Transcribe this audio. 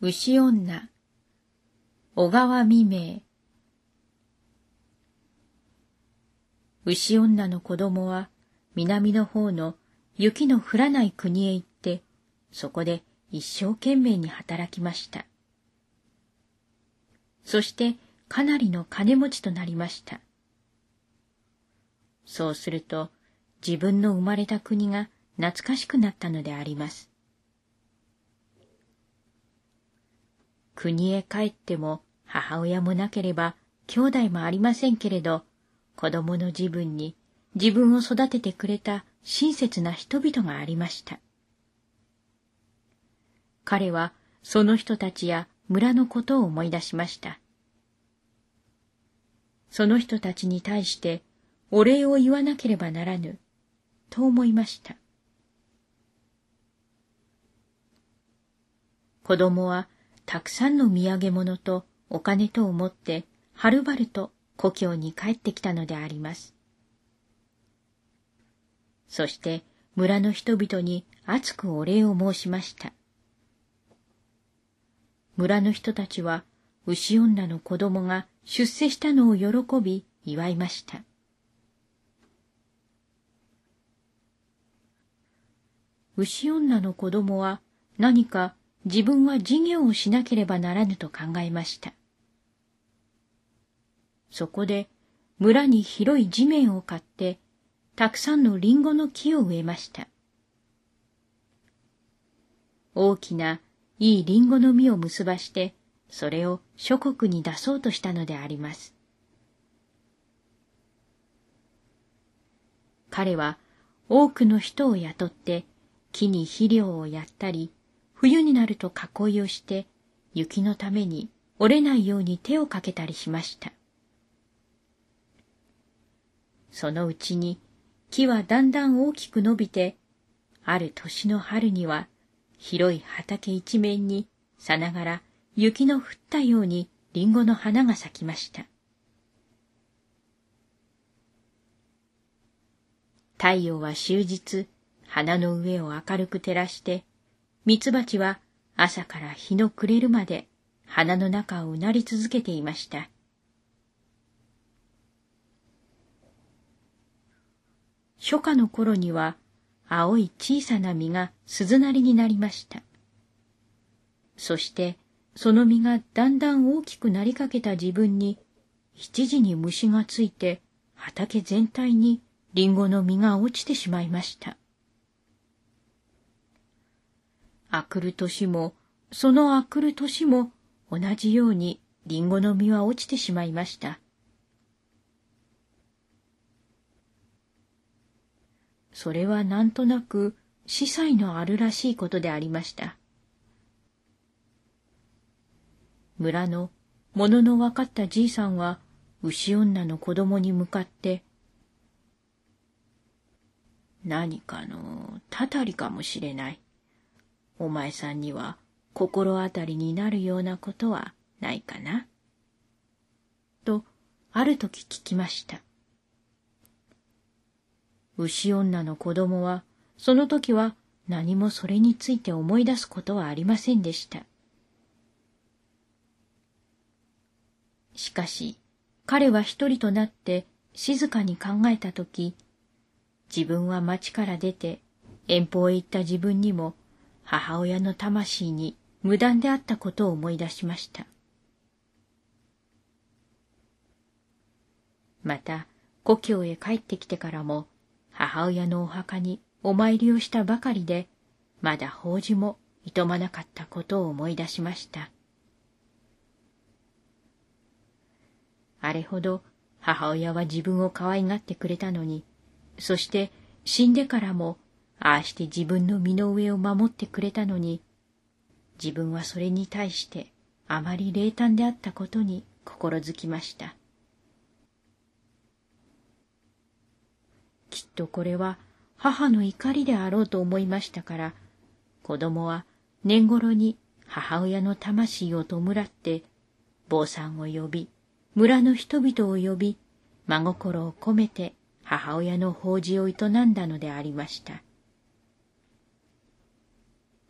牛女、小川未明。牛女の子供は南の方の雪の降らない国へ行って、そこで一生懸命に働きました。そしてかなりの金持ちとなりました。そうすると自分の生まれた国が懐かしくなったのであります。国へ帰っても母親もなければ兄弟もありませんけれど、子供の自分に自分を育ててくれた親切な人々がありました。彼はその人たちや村のことを思い出しました。その人たちに対してお礼を言わなければならぬ、と思いました。子供はたくさんの土産物とお金とを持ってはるばると故郷に帰ってきたのであります。そして村の人々に熱くお礼を申しました。村の人たちは牛女の子供が出世したのを喜び祝いました。牛女の子供は何か自分は事業をしなければならぬと考えました。そこで村に広い地面を買って、たくさんのリンゴの木を植えました。大きないいリンゴの実を結ばして、それを諸国に出そうとしたのであります。彼は多くの人を雇って木に肥料をやったり、冬になると囲いをして雪のために折れないように手をかけたりしました。そのうちに木はだんだん大きく伸びて、ある年の春には広い畑一面にさながら雪の降ったようにリンゴの花が咲きました。太陽は終日花の上を明るく照らしてミツバチは朝から日の暮れるまで花の中をうなり続けていました。初夏の頃には青い小さな実が鈴なりになりました。そしてその実がだんだん大きくなりかけた自分に七時に虫がついて畑全体にリンゴの実が落ちてしまいました。あくる年も、そのあくる年も同じようにリンゴの実は落ちてしまいました。それはなんとなく司祭のあるらしいことでありました。村の物の分かったじいさんは牛女の子供に向かって、何かのたたりかもしれない。お前さんには心当たりになるようなことはないかな？と、ある時聞きました。牛女の子供は、その時は何もそれについて思い出すことはありませんでした。しかし、彼は一人となって静かに考えたとき、自分は町から出て遠方へ行った自分にも母親の魂に無断であったことを思い出しました。また、故郷へ帰ってきてからも、母親のお墓にお参りをしたばかりで、まだ法事もいとまなかったことを思い出しました。あれほど母親は自分を可愛がってくれたのに、そして死んでからもああして自分の身の上を守ってくれたのに、自分はそれに対してあまり冷淡であったことに心づきました。きっとこれは母の怒りであろうと思いましたから、子供は年頃に母親の魂を弔って、坊さんを呼び、村の人々を呼び、真心を込めて母親の法事を営んだのでありました。